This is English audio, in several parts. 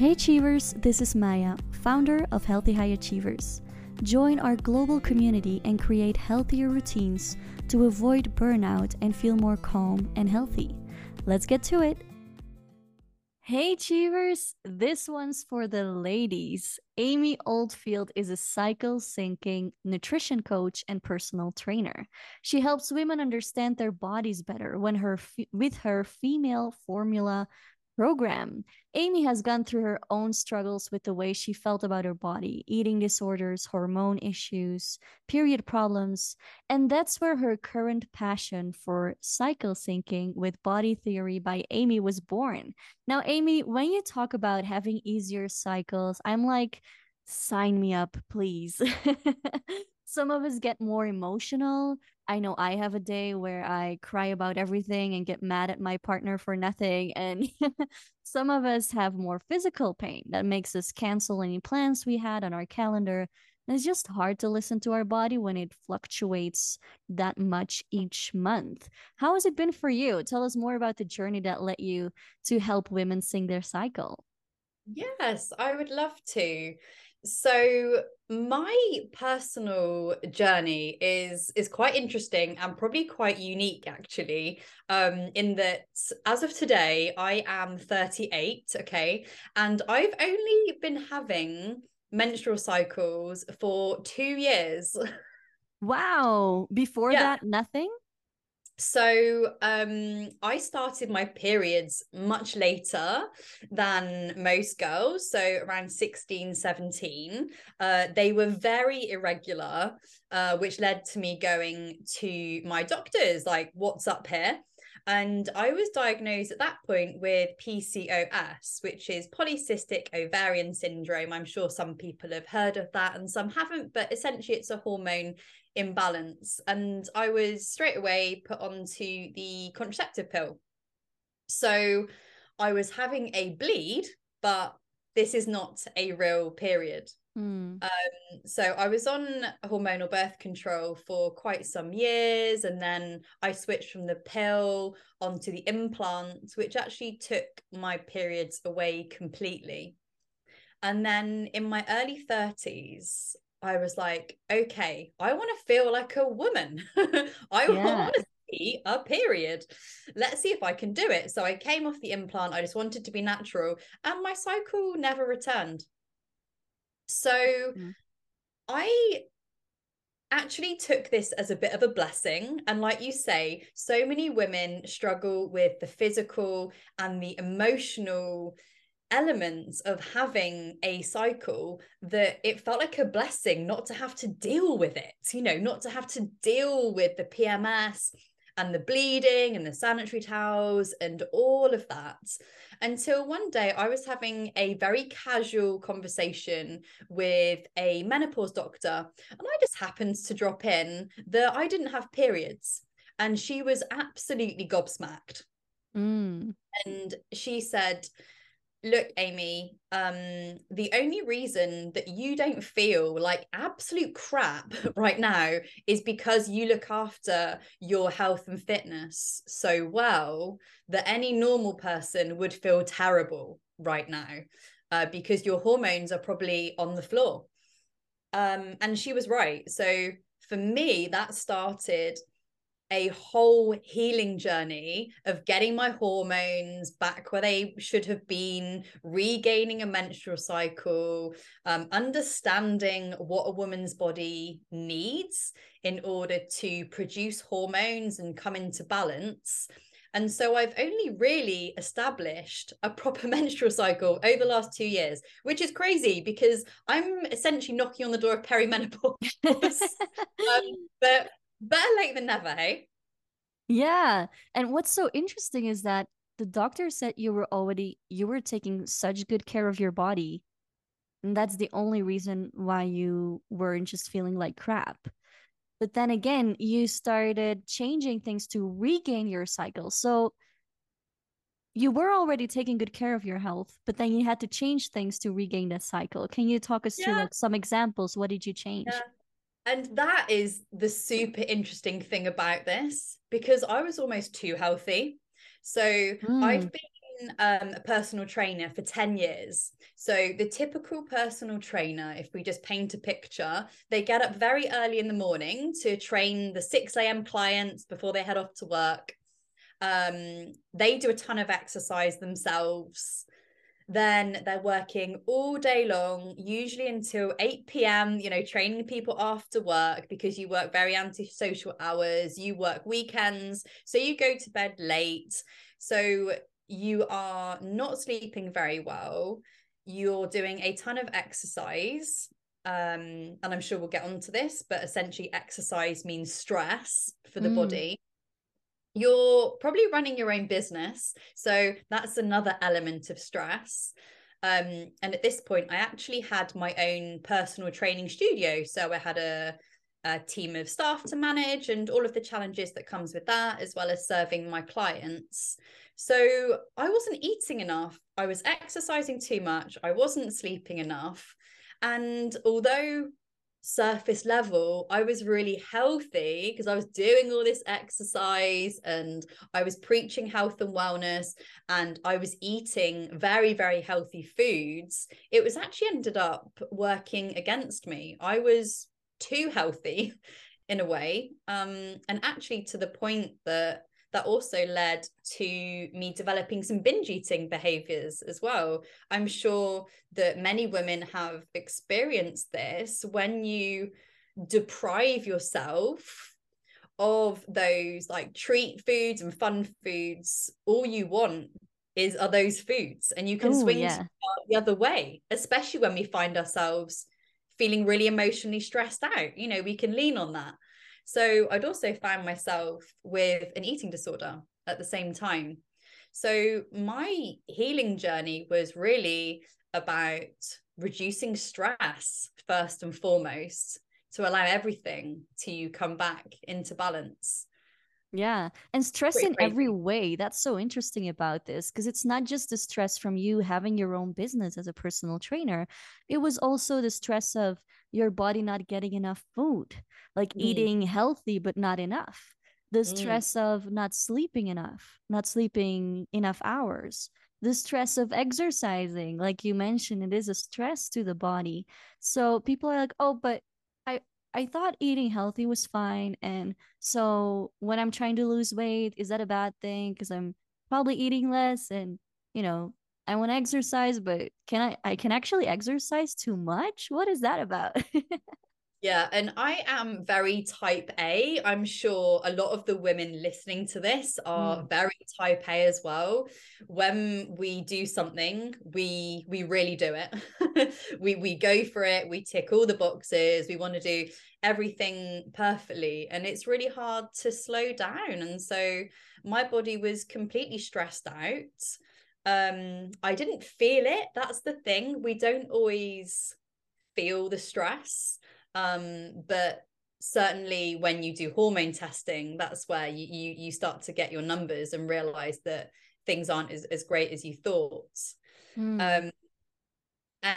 Hey Achievers, this is Maya, founder of Healthy High Achievers. Join our global community and create healthier routines to avoid burnout and feel more calm and healthy. Let's get to it. Hey Achievers, this one's for the ladies. Amy Oldfield is a cycle syncing nutrition coach and personal trainer. She helps women understand their bodies better when her with her female formula program. Amy has gone through her own struggles with the way she felt about her body, eating disorders, hormone issues, period problems, and that's where her current passion for cycle syncing with body theory by Amy was born. Now, Amy, when you talk about having easier cycles, I'm like, sign me up, please. Some of us get more emotional. I know I have a day where I cry about everything and get mad at my partner for nothing. And some of us have more physical pain that makes us cancel any plans we had on our calendar. And it's just hard to listen to our body when it fluctuates that much each month. How has it been for you? Tell us more about the journey that led you to help women sync their cycle. Yes, I would love to so my personal journey is is quite interesting and probably quite unique actually um in that as of today i am 38 okay? And i've only been having menstrual cycles for 2 years. Wow. Before yeah. that nothing so um, I started my periods much later than most girls. So around 16, 17. Uh, they were very irregular, uh, which led to me going to my doctors, like, what's up here? And I was diagnosed at that point with PCOS, which is polycystic ovarian syndrome. I'm sure some people have heard of that and some haven't, but essentially it's a hormone imbalance. And I was straight away put onto the contraceptive pill. So I was having a bleed, but this is not a real period. Mm. Um, so I was on hormonal birth control for quite some years, and then I switched from the pill onto the implant, which actually took my periods away completely. And then in my early 30s, I was like, okay, I want to feel like a woman. I yeah. want to see a period. Let's see if I can do it. So I came off the implant. I just wanted to be natural, and my cycle never returned. So mm. I actually took this as a bit of a blessing. And like you say, so many women struggle with the physical and the emotional elements of having a cycle that it felt like a blessing not to have to deal with it, you know, not to have to deal with the PMS and the bleeding and the sanitary towels and all of that. Until one day I was having a very casual conversation with a menopause doctor, and I just happened to drop in that I didn't have periods. And she was absolutely gobsmacked. Mm. And she said, look amy um the only reason that you don't feel like absolute crap right now is because you look after your health and fitness so well that any normal person would feel terrible right now uh, because your hormones are probably on the floor. Um and she was right. So for me that started a whole healing journey of getting my hormones back where they should have been, regaining a menstrual cycle, um, understanding what a woman's body needs in order to produce hormones and come into balance. And so I've only really established a proper menstrual cycle over the last two years, which is crazy because I'm essentially knocking on the door of perimenopause. um, but better late than never, eh? hey? Yeah. And what's so interesting is that the doctor said you were already you were taking such good care of your body. And that's the only reason why you weren't just feeling like crap. But then again, you started changing things to regain your cycle. So you were already taking good care of your health, but then you had to change things to regain that cycle. Can you talk us yeah. through like some examples? What did you change? Yeah and that is the super interesting thing about this because I was almost too healthy. So mm. I've been um, a personal trainer for 10 years. So, the typical personal trainer, if we just paint a picture, they get up very early in the morning to train the 6 a.m. clients before they head off to work. Um, they do a ton of exercise themselves. Then they're working all day long, usually until 8 p.m., you know, training people after work because you work very antisocial hours, you work weekends. So you go to bed late. So you are not sleeping very well. You're doing a ton of exercise. Um, and I'm sure we'll get onto this, but essentially, exercise means stress for the mm. body you're probably running your own business so that's another element of stress. Um, and at this point i actually had my own personal training studio so i had a, a team of staff to manage and all of the challenges that comes with that as well as serving my clients. So i wasn't eating enough i was exercising too much i wasn't sleeping enough and although surface level, I was really healthy because I was doing all this exercise and I was preaching health and wellness and I was eating very, very healthy foods. It was actually ended up working against me. I was too healthy in a way. Um, and actually to the point that that also led to me developing some binge eating behaviors as well. I'm sure that many women have experienced this when you deprive yourself of those like treat foods and fun foods all you want is are those foods and you can Ooh, swing yeah. the other way especially when we find ourselves feeling really emotionally stressed out you know we can lean on that so I'd also found myself with an eating disorder at the same time. So my healing journey was really about reducing stress first and foremost to allow everything to come back into balance. Yeah. And stress in every way. That's so interesting about this because it's not just the stress from you having your own business as a personal trainer, it was also the stress of your body not getting enough food, like mm. eating healthy, but not enough. The mm. stress mm. of not sleeping enough, not sleeping enough hours. The stress of exercising, like you mentioned, it is a stress to the body. So people are like, oh, but I I thought eating healthy was fine. And so when I'm trying to lose weight, is that a bad thing? Because I'm probably eating less and, you know, I want to exercise, but can I, I can actually exercise too much? What is that about? Yeah, and I am very type A. I'm sure a lot of the women listening to this are mm. very type A as well. When we do something, we we really do it. we we go for it, we tick all the boxes, we want to do everything perfectly, and it's really hard to slow down. And so my body was completely stressed out. Um I didn't feel it. That's the thing. We don't always feel the stress um, but certainly when you do hormone testing, that's where you, you, you start to get your numbers and realize that things aren't as, as great as you thought. Mm. Um,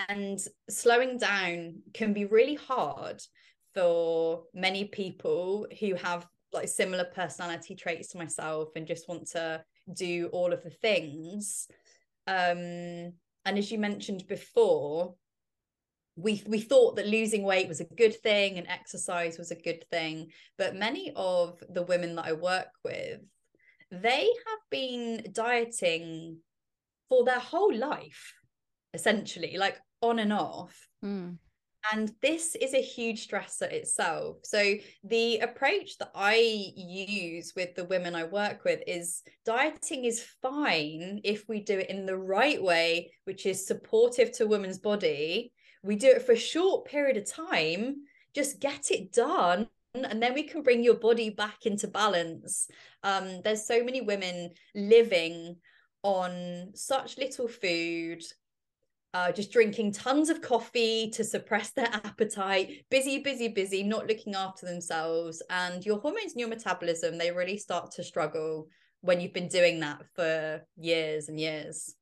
and slowing down can be really hard for many people who have like similar personality traits to myself and just want to do all of the things um and as you mentioned before we we thought that losing weight was a good thing and exercise was a good thing but many of the women that i work with they have been dieting for their whole life essentially like on and off mm. And this is a huge stressor itself. So the approach that i use with the women i work with is dieting is fine if we do it in the right way which is supportive to women's body. We do it for a short period of time just get it done and then we can bring your body back into balance. Um, there's so many women living on such little food uh, just drinking tons of coffee to suppress their appetite busy busy busy not looking after themselves. And your hormones and your metabolism they really start to struggle when you've been doing that for years and years.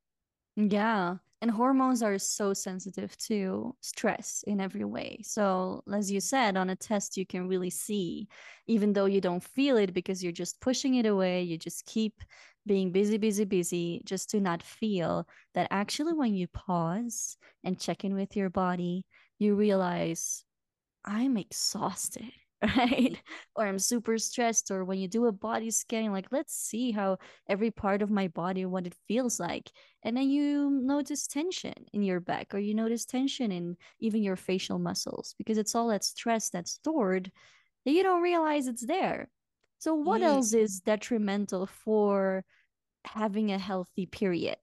Yeah and hormones are so sensitive to stress in every way. So as you said on a test you can really see even though you don't feel it because you're just pushing it away you just keep being busy, busy, busy, just to not feel that actually when you pause and check in with your body, you realize I'm exhausted, right? or I'm super stressed. Or when you do a body scan, like, let's see how every part of my body, what it feels like. And then you notice tension in your back, or you notice tension in even your facial muscles because it's all that stress that's stored that you don't realize it's there. So, what mm. else is detrimental for having a healthy period?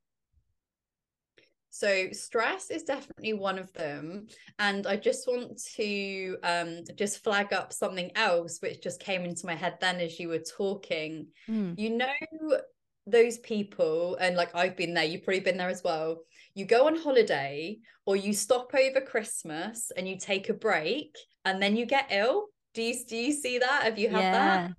So stress is definitely one of them. And I just want to um, just flag up something else which just came into my head then as you were talking. Mm. You know those people, and like I've been there, you've probably been there as well. You go on holiday or you stop over Christmas and you take a break and then you get ill. Do you do you see that? Have you had yeah. that?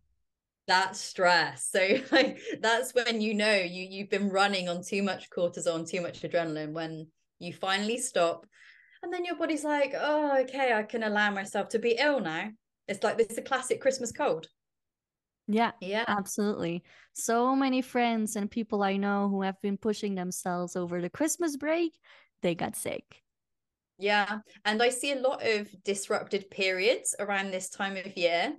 That stress. So like that's when you know you you've been running on too much cortisol too much adrenaline when you finally stop and then your body's like oh okay i can allow myself to be ill now. It's like this is a classic christmas cold. Yeah yeah. absolutely. So many friends and people i know who have been pushing themselves over the christmas break they got sick. Yeah and i see a lot of disrupted periods around this time of year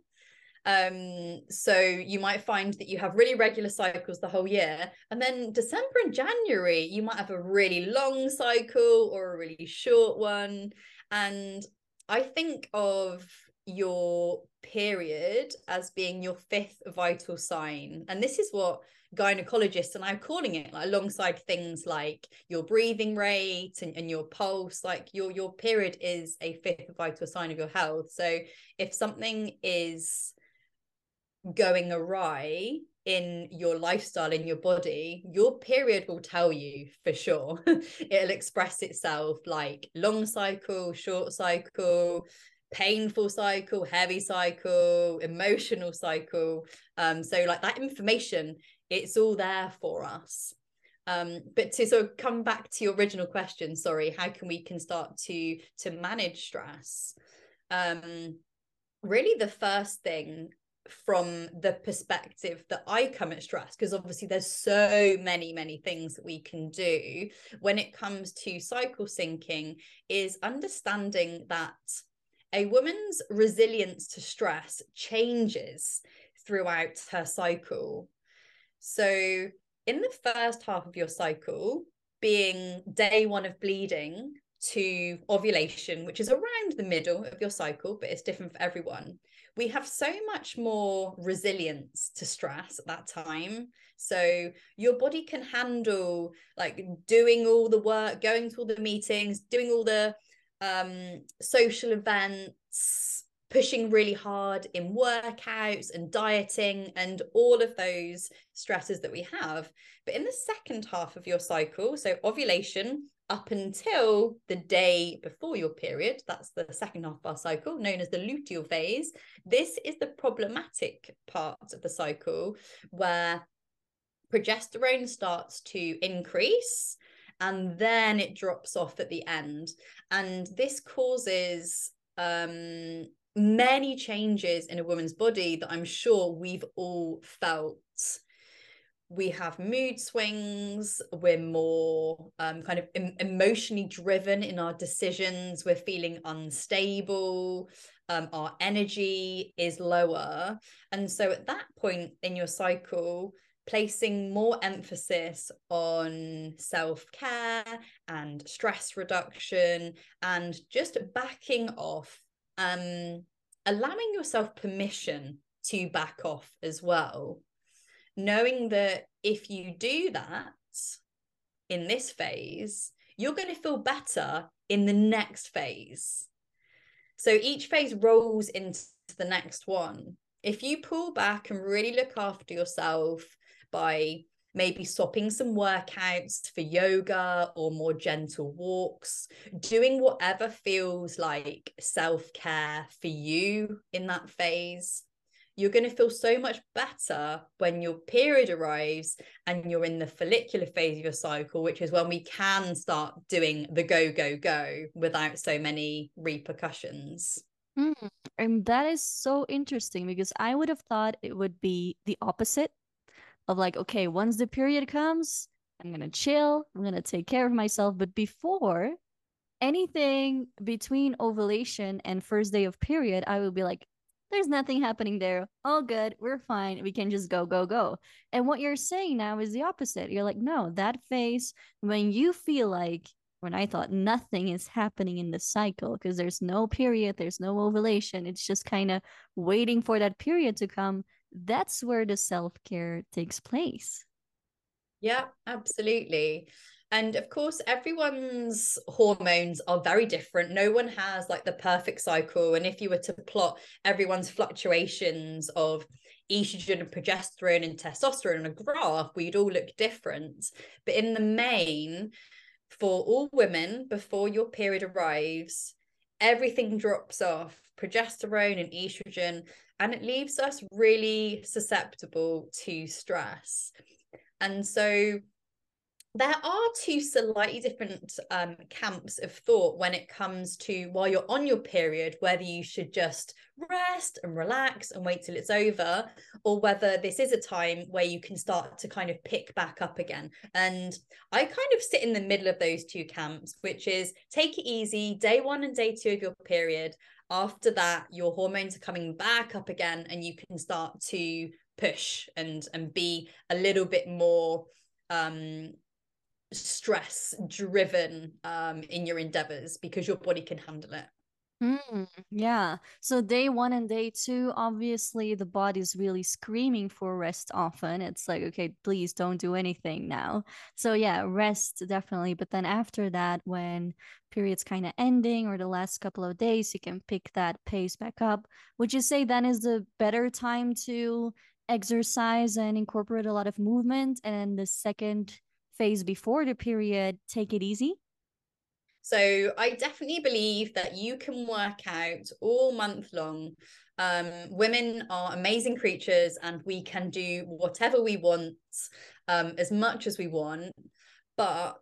um so you might find that you have really regular cycles the whole year and then december and january you might have a really long cycle or a really short one. And i think of your period as being your fifth vital sign. And this is what gynecologists and i'm calling it like, alongside things like your breathing rate and, and your pulse like your your period is a fifth vital sign of your health. So if something is going awry in your lifestyle in your body your period will tell you for sure. It'll express itself like long cycle short cycle painful cycle heavy cycle emotional cycle. Um so like that information it's all there for us. Um but to sort of come back to your original question sorry how can we can start to to manage stress? Um really the first thing from the perspective that I come at stress, because obviously there's so many, many things that we can do when it comes to cycle syncing, is understanding that a woman's resilience to stress changes throughout her cycle. So, in the first half of your cycle, being day one of bleeding to ovulation, which is around the middle of your cycle, but it's different for everyone we have so much more resilience to stress at that time. So your body can handle like doing all the work going to all the meetings doing all the um social events pushing really hard in workouts and dieting and all of those stresses that we have. But in the second half of your cycle so ovulation up until the day before your period, that's the second half of our cycle, known as the luteal phase. This is the problematic part of the cycle where progesterone starts to increase and then it drops off at the end. And this causes um, many changes in a woman's body that I'm sure we've all felt we have mood swings we're more um, kind of em- emotionally driven in our decisions we're feeling unstable um, our energy is lower. And so at that point in your cycle placing more emphasis on self-care and stress reduction and just backing off um allowing yourself permission to back off as well knowing that if you do that in this phase, you're going to feel better in the next phase. So each phase rolls into the next one. If you pull back and really look after yourself by maybe swapping some workouts for yoga or more gentle walks, doing whatever feels like self care for you in that phase, you're going to feel so much better when your period arrives and you're in the follicular phase of your cycle, which is when we can start doing the go, go, go without so many repercussions. Mm, and that is so interesting because I would have thought it would be the opposite of like, okay, once the period comes, I'm gonna chill, I'm gonna take care of myself. But before anything between ovulation and first day of period, I will be like, there's nothing happening there. All good. We're fine. We can just go, go, go. And what you're saying now is the opposite. You're like, no, that phase, when you feel like, when I thought nothing is happening in the cycle because there's no period, there's no ovulation, it's just kind of waiting for that period to come. That's where the self care takes place. Yeah, absolutely. And of course, everyone's hormones are very different. No one has like the perfect cycle. And if you were to plot everyone's fluctuations of estrogen and progesterone and testosterone on a graph, we'd all look different. But in the main, for all women, before your period arrives, everything drops off progesterone and estrogen, and it leaves us really susceptible to stress. And so there are two slightly different um, camps of thought when it comes to while you're on your period, whether you should just rest and relax and wait till it's over, or whether this is a time where you can start to kind of pick back up again. And I kind of sit in the middle of those two camps, which is take it easy, day one and day two of your period. After that, your hormones are coming back up again, and you can start to push and and be a little bit more um stress driven um in your endeavors because your body can handle it Mm, yeah. So day one and day two, obviously the body's really screaming for rest often. It's like, okay, please don't do anything now. So yeah, rest definitely. But then after that, when period's kind of ending or the last couple of days, you can pick that pace back up. Would you say then is the better time to exercise and incorporate a lot of movement? And the second phase before the period, take it easy? So I definitely believe that you can work out all month long. Um, women are amazing creatures and we can do whatever we want um, as much as we want. But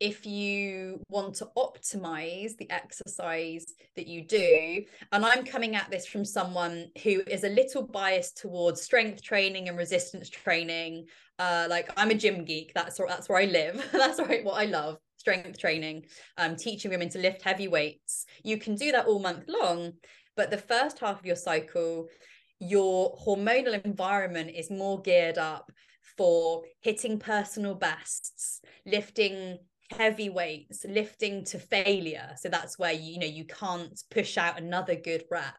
if you want to optimize the exercise that you do and i'm coming at this from someone who is a little biased towards strength training and resistance training uh like i'm a gym geek that's where that's where i live that's right what i love strength training um teaching women to lift heavy weights. You can do that all month long but the first half of your cycle your hormonal environment is more geared up for hitting personal bests, lifting heavy weights lifting to failure. So that's where you, know you can't push out another good rep.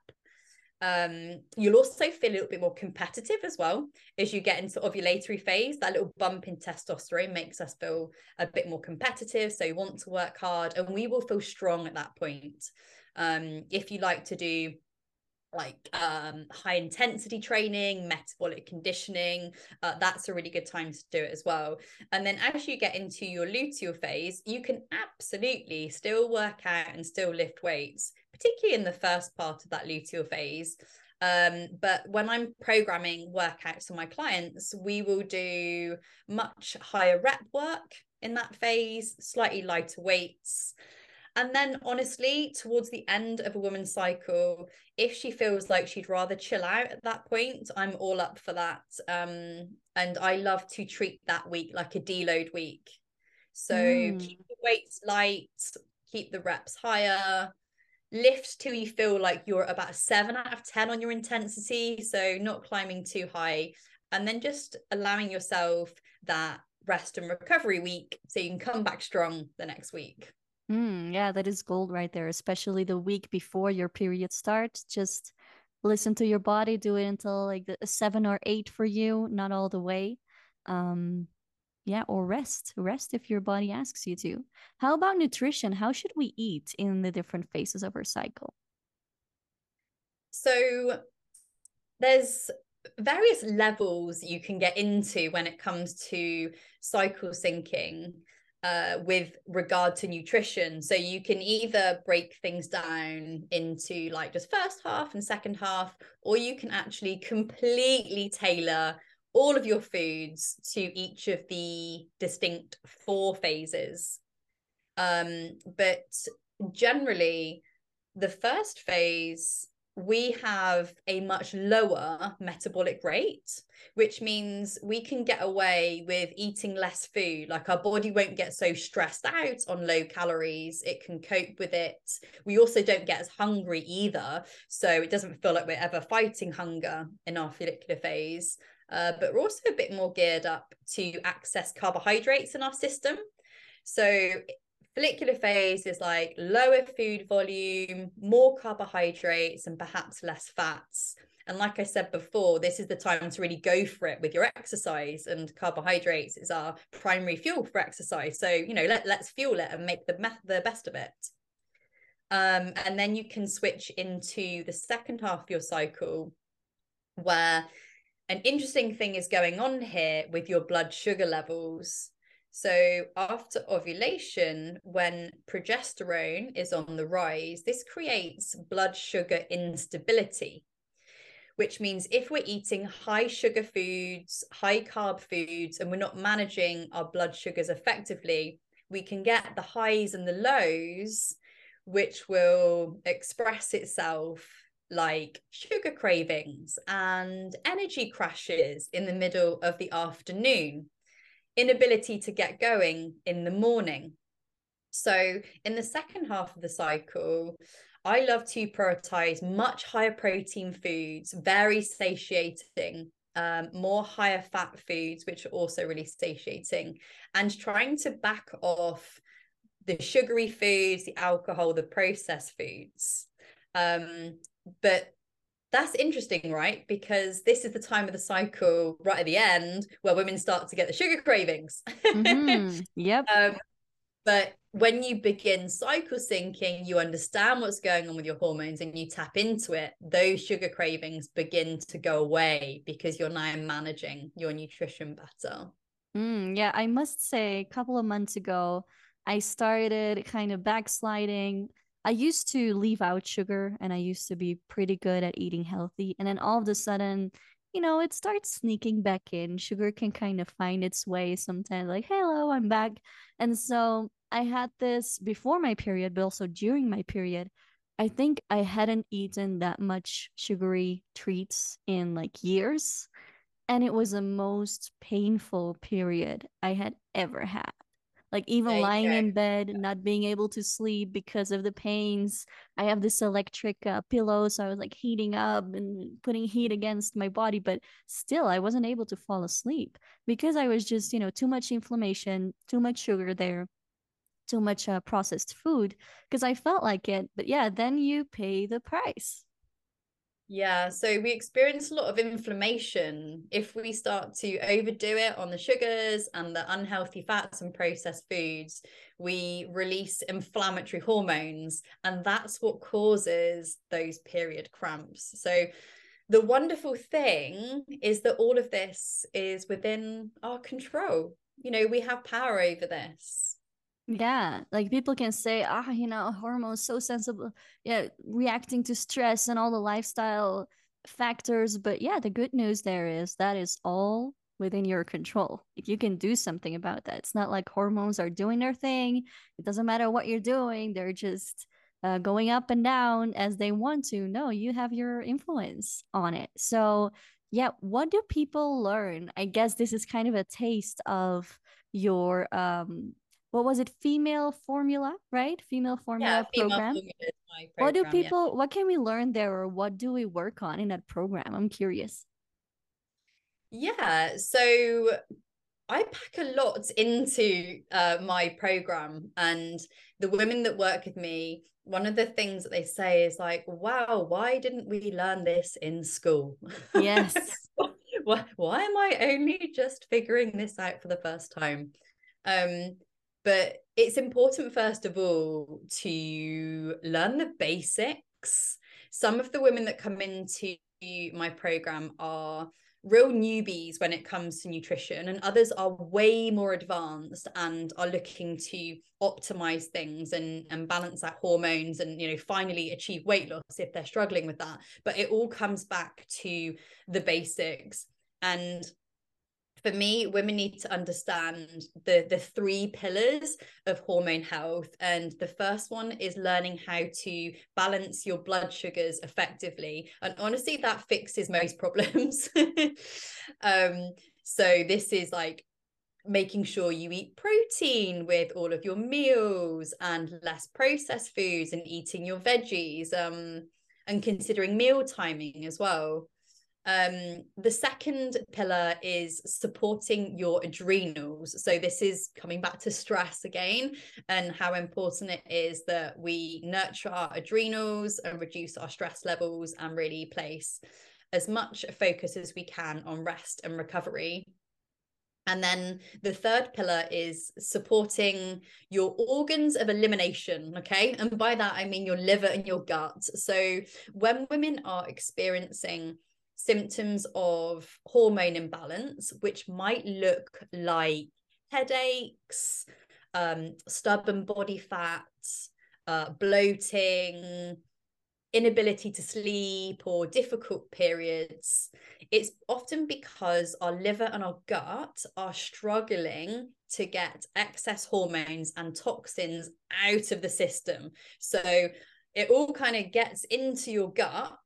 Um you'll also feel a little bit more competitive as well as you get into ovulatory phase. That little bump in testosterone makes us feel a bit more competitive. So you want to work hard and we will feel strong at that point. Um if you like to do like um, high intensity training, metabolic conditioning. Uh, that's a really good time to do it as well. And then as you get into your luteal phase, you can absolutely still work out and still lift weights, particularly in the first part of that luteal phase. Um, but when I'm programming workouts for my clients, we will do much higher rep work in that phase, slightly lighter weights. And then, honestly, towards the end of a woman's cycle, if she feels like she'd rather chill out at that point, I'm all up for that. Um, and I love to treat that week like a deload week. So mm. keep the weights light, keep the reps higher, lift till you feel like you're about seven out of 10 on your intensity. So not climbing too high. And then just allowing yourself that rest and recovery week so you can come back strong the next week. Mm, yeah, that is gold right there, especially the week before your period starts. Just listen to your body, do it until like the seven or eight for you, not all the way. Um, yeah, or rest, rest if your body asks you to. How about nutrition? How should we eat in the different phases of our cycle? So there's various levels you can get into when it comes to cycle syncing uh, with regard to nutrition. So you can either break things down into like just first half and second half, or you can actually completely tailor all of your foods to each of the distinct four phases. Um, but generally, the first phase we have a much lower metabolic rate, which means we can get away with eating less food. Like our body won't get so stressed out on low calories, it can cope with it. We also don't get as hungry either. So it doesn't feel like we're ever fighting hunger in our follicular phase. Uh, but we're also a bit more geared up to access carbohydrates in our system. So follicular phase is like lower food volume, more carbohydrates, and perhaps less fats. And like I said before, this is the time to really go for it with your exercise, and carbohydrates is our primary fuel for exercise. So you know, let let's fuel it and make the me- the best of it. Um, and then you can switch into the second half of your cycle, where an interesting thing is going on here with your blood sugar levels. So, after ovulation, when progesterone is on the rise, this creates blood sugar instability, which means if we're eating high sugar foods, high carb foods, and we're not managing our blood sugars effectively, we can get the highs and the lows, which will express itself like sugar cravings and energy crashes in the middle of the afternoon inability to get going in the morning. So, in the second half of the cycle, I love to prioritize much higher protein foods, very satiating, um, more higher fat foods, which are also really satiating, and trying to back off the sugary foods, the alcohol, the processed foods. Um, but that's interesting, right? Because this is the time of the cycle right at the end where women start to get the sugar cravings. mm-hmm. Yep. Um, but when you begin cycle syncing, you understand what's going on with your hormones and you tap into it, those sugar cravings begin to go away because you're now managing your nutrition better. Mm, yeah, I must say, a couple of months ago, I started kind of backsliding I used to leave out sugar and I used to be pretty good at eating healthy. And then all of a sudden, you know, it starts sneaking back in. Sugar can kind of find its way sometimes, like, hello, I'm back. And so I had this before my period, but also during my period. I think I hadn't eaten that much sugary treats in like years. And it was the most painful period I had ever had like even lying in bed not being able to sleep because of the pains. I have this electric uh, pillow so i was like heating up and putting heat against my body but still i wasn't able to fall asleep because i was just you know too much inflammation too much sugar there too much uh, processed food because i felt like it. But yeah then you pay the price yeah, so we experience a lot of inflammation if we start to overdo it on the sugars and the unhealthy fats and processed foods. We release inflammatory hormones, and that's what causes those period cramps. So, the wonderful thing is that all of this is within our control. You know, we have power over this. Yeah, like people can say, ah, you know, hormones so sensible, yeah, reacting to stress and all the lifestyle factors. But yeah, the good news there is that is all within your control. You can do something about that, it's not like hormones are doing their thing. It doesn't matter what you're doing; they're just uh, going up and down as they want to. No, you have your influence on it. So yeah, what do people learn? I guess this is kind of a taste of your um what was it? Female formula right? Female formula yeah, program. Female program what do people yeah. what can we learn there or what do we work on in that program? I'm curious. Yeah so i pack a lot into uh, my program and the women that work with me one of the things that they say is like wow why didn't we learn this in school? Yes. Why, why am i only just figuring this out for the first time? Um but it's important first of all to learn the basics. Some of the women that come into my program are real newbies when it comes to nutrition and others are way more advanced and are looking to optimize things and and balance out hormones and you know finally achieve weight loss if they're struggling with that. But it all comes back to the basics. And for me women need to understand the the three pillars of hormone health. And the first one is learning how to balance your blood sugars effectively. And honestly that fixes most problems. Um so this is like making sure you eat protein with all of your meals and less processed foods and eating your veggies um and considering meal timing as well um, the second pillar is supporting your adrenals. So, this is coming back to stress again and how important it is that we nurture our adrenals and reduce our stress levels and really place as much focus as we can on rest and recovery. And then the third pillar is supporting your organs of elimination. Okay. And by that, I mean your liver and your gut. So when women are experiencing symptoms of hormone imbalance, which might look like headaches, um, stubborn body fat, uh, bloating, inability to sleep, or difficult periods. It's often because our liver and our gut are struggling to get excess hormones and toxins out of the system. So it all kind of gets into your gut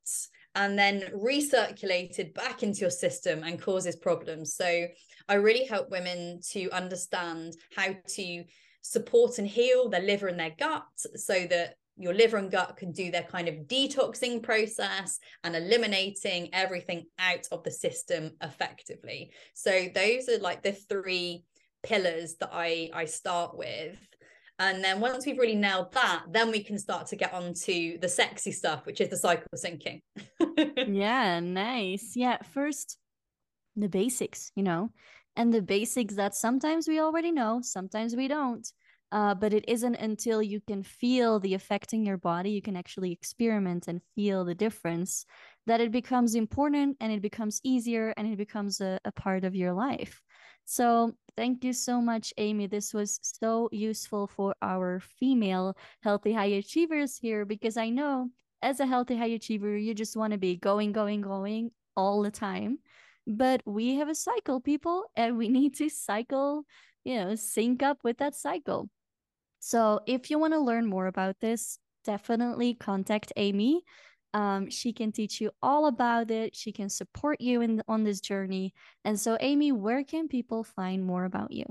and then recirculated back into your system and causes problems. So I really help women to understand how to support and heal their liver and their gut so that your liver and gut can do their kind of detoxing process and eliminating everything out of the system effectively. So those are like the three pillars that I I start with and then once we've really nailed that, then we can start to get on to the sexy stuff, which is the cycle syncing. yeah, nice. Yeah, first, the basics, you know, and the basics that sometimes we already know, sometimes we don't. Uh, but it isn't until you can feel the effect in your body, you can actually experiment and feel the difference, that it becomes important and it becomes easier and it becomes a, a part of your life. So thank you so much, Amy. This was so useful for our female healthy high achievers here because I know as a healthy high achiever, you just want to be going, going, going all the time. But we have a cycle, people, and we need to cycle, you know, sync up with that cycle. So if you want to learn more about this, definitely contact Amy. Um, she can teach you all about it. She can support you in on this journey. And so, Amy, where can people find more about you?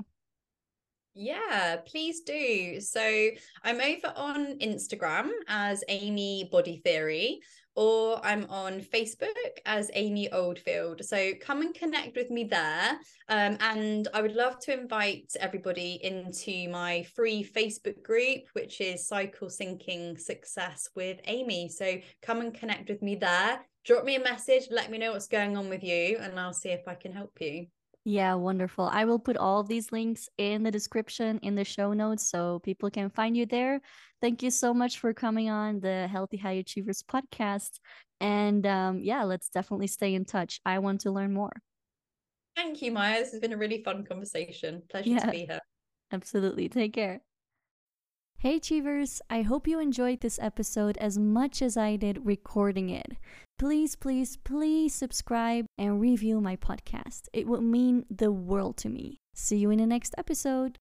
Yeah, please do. So I'm over on Instagram as Amy Body Theory or I'm on Facebook as Amy Oldfield. So come and connect with me there. Um, and I would love to invite everybody into my free Facebook group, which is Cycle Syncing Success with Amy. So come and connect with me there. Drop me a message, let me know what's going on with you, and I'll see if I can help you. Yeah, wonderful. I will put all of these links in the description in the show notes so people can find you there. Thank you so much for coming on the Healthy High Achievers podcast. And um, yeah, let's definitely stay in touch. I want to learn more. Thank you, Maya. This has been a really fun conversation. Pleasure yeah, to be here. Absolutely. Take care. Hey, Achievers! I hope you enjoyed this episode as much as I did recording it. Please, please, please subscribe and review my podcast. It would mean the world to me. See you in the next episode.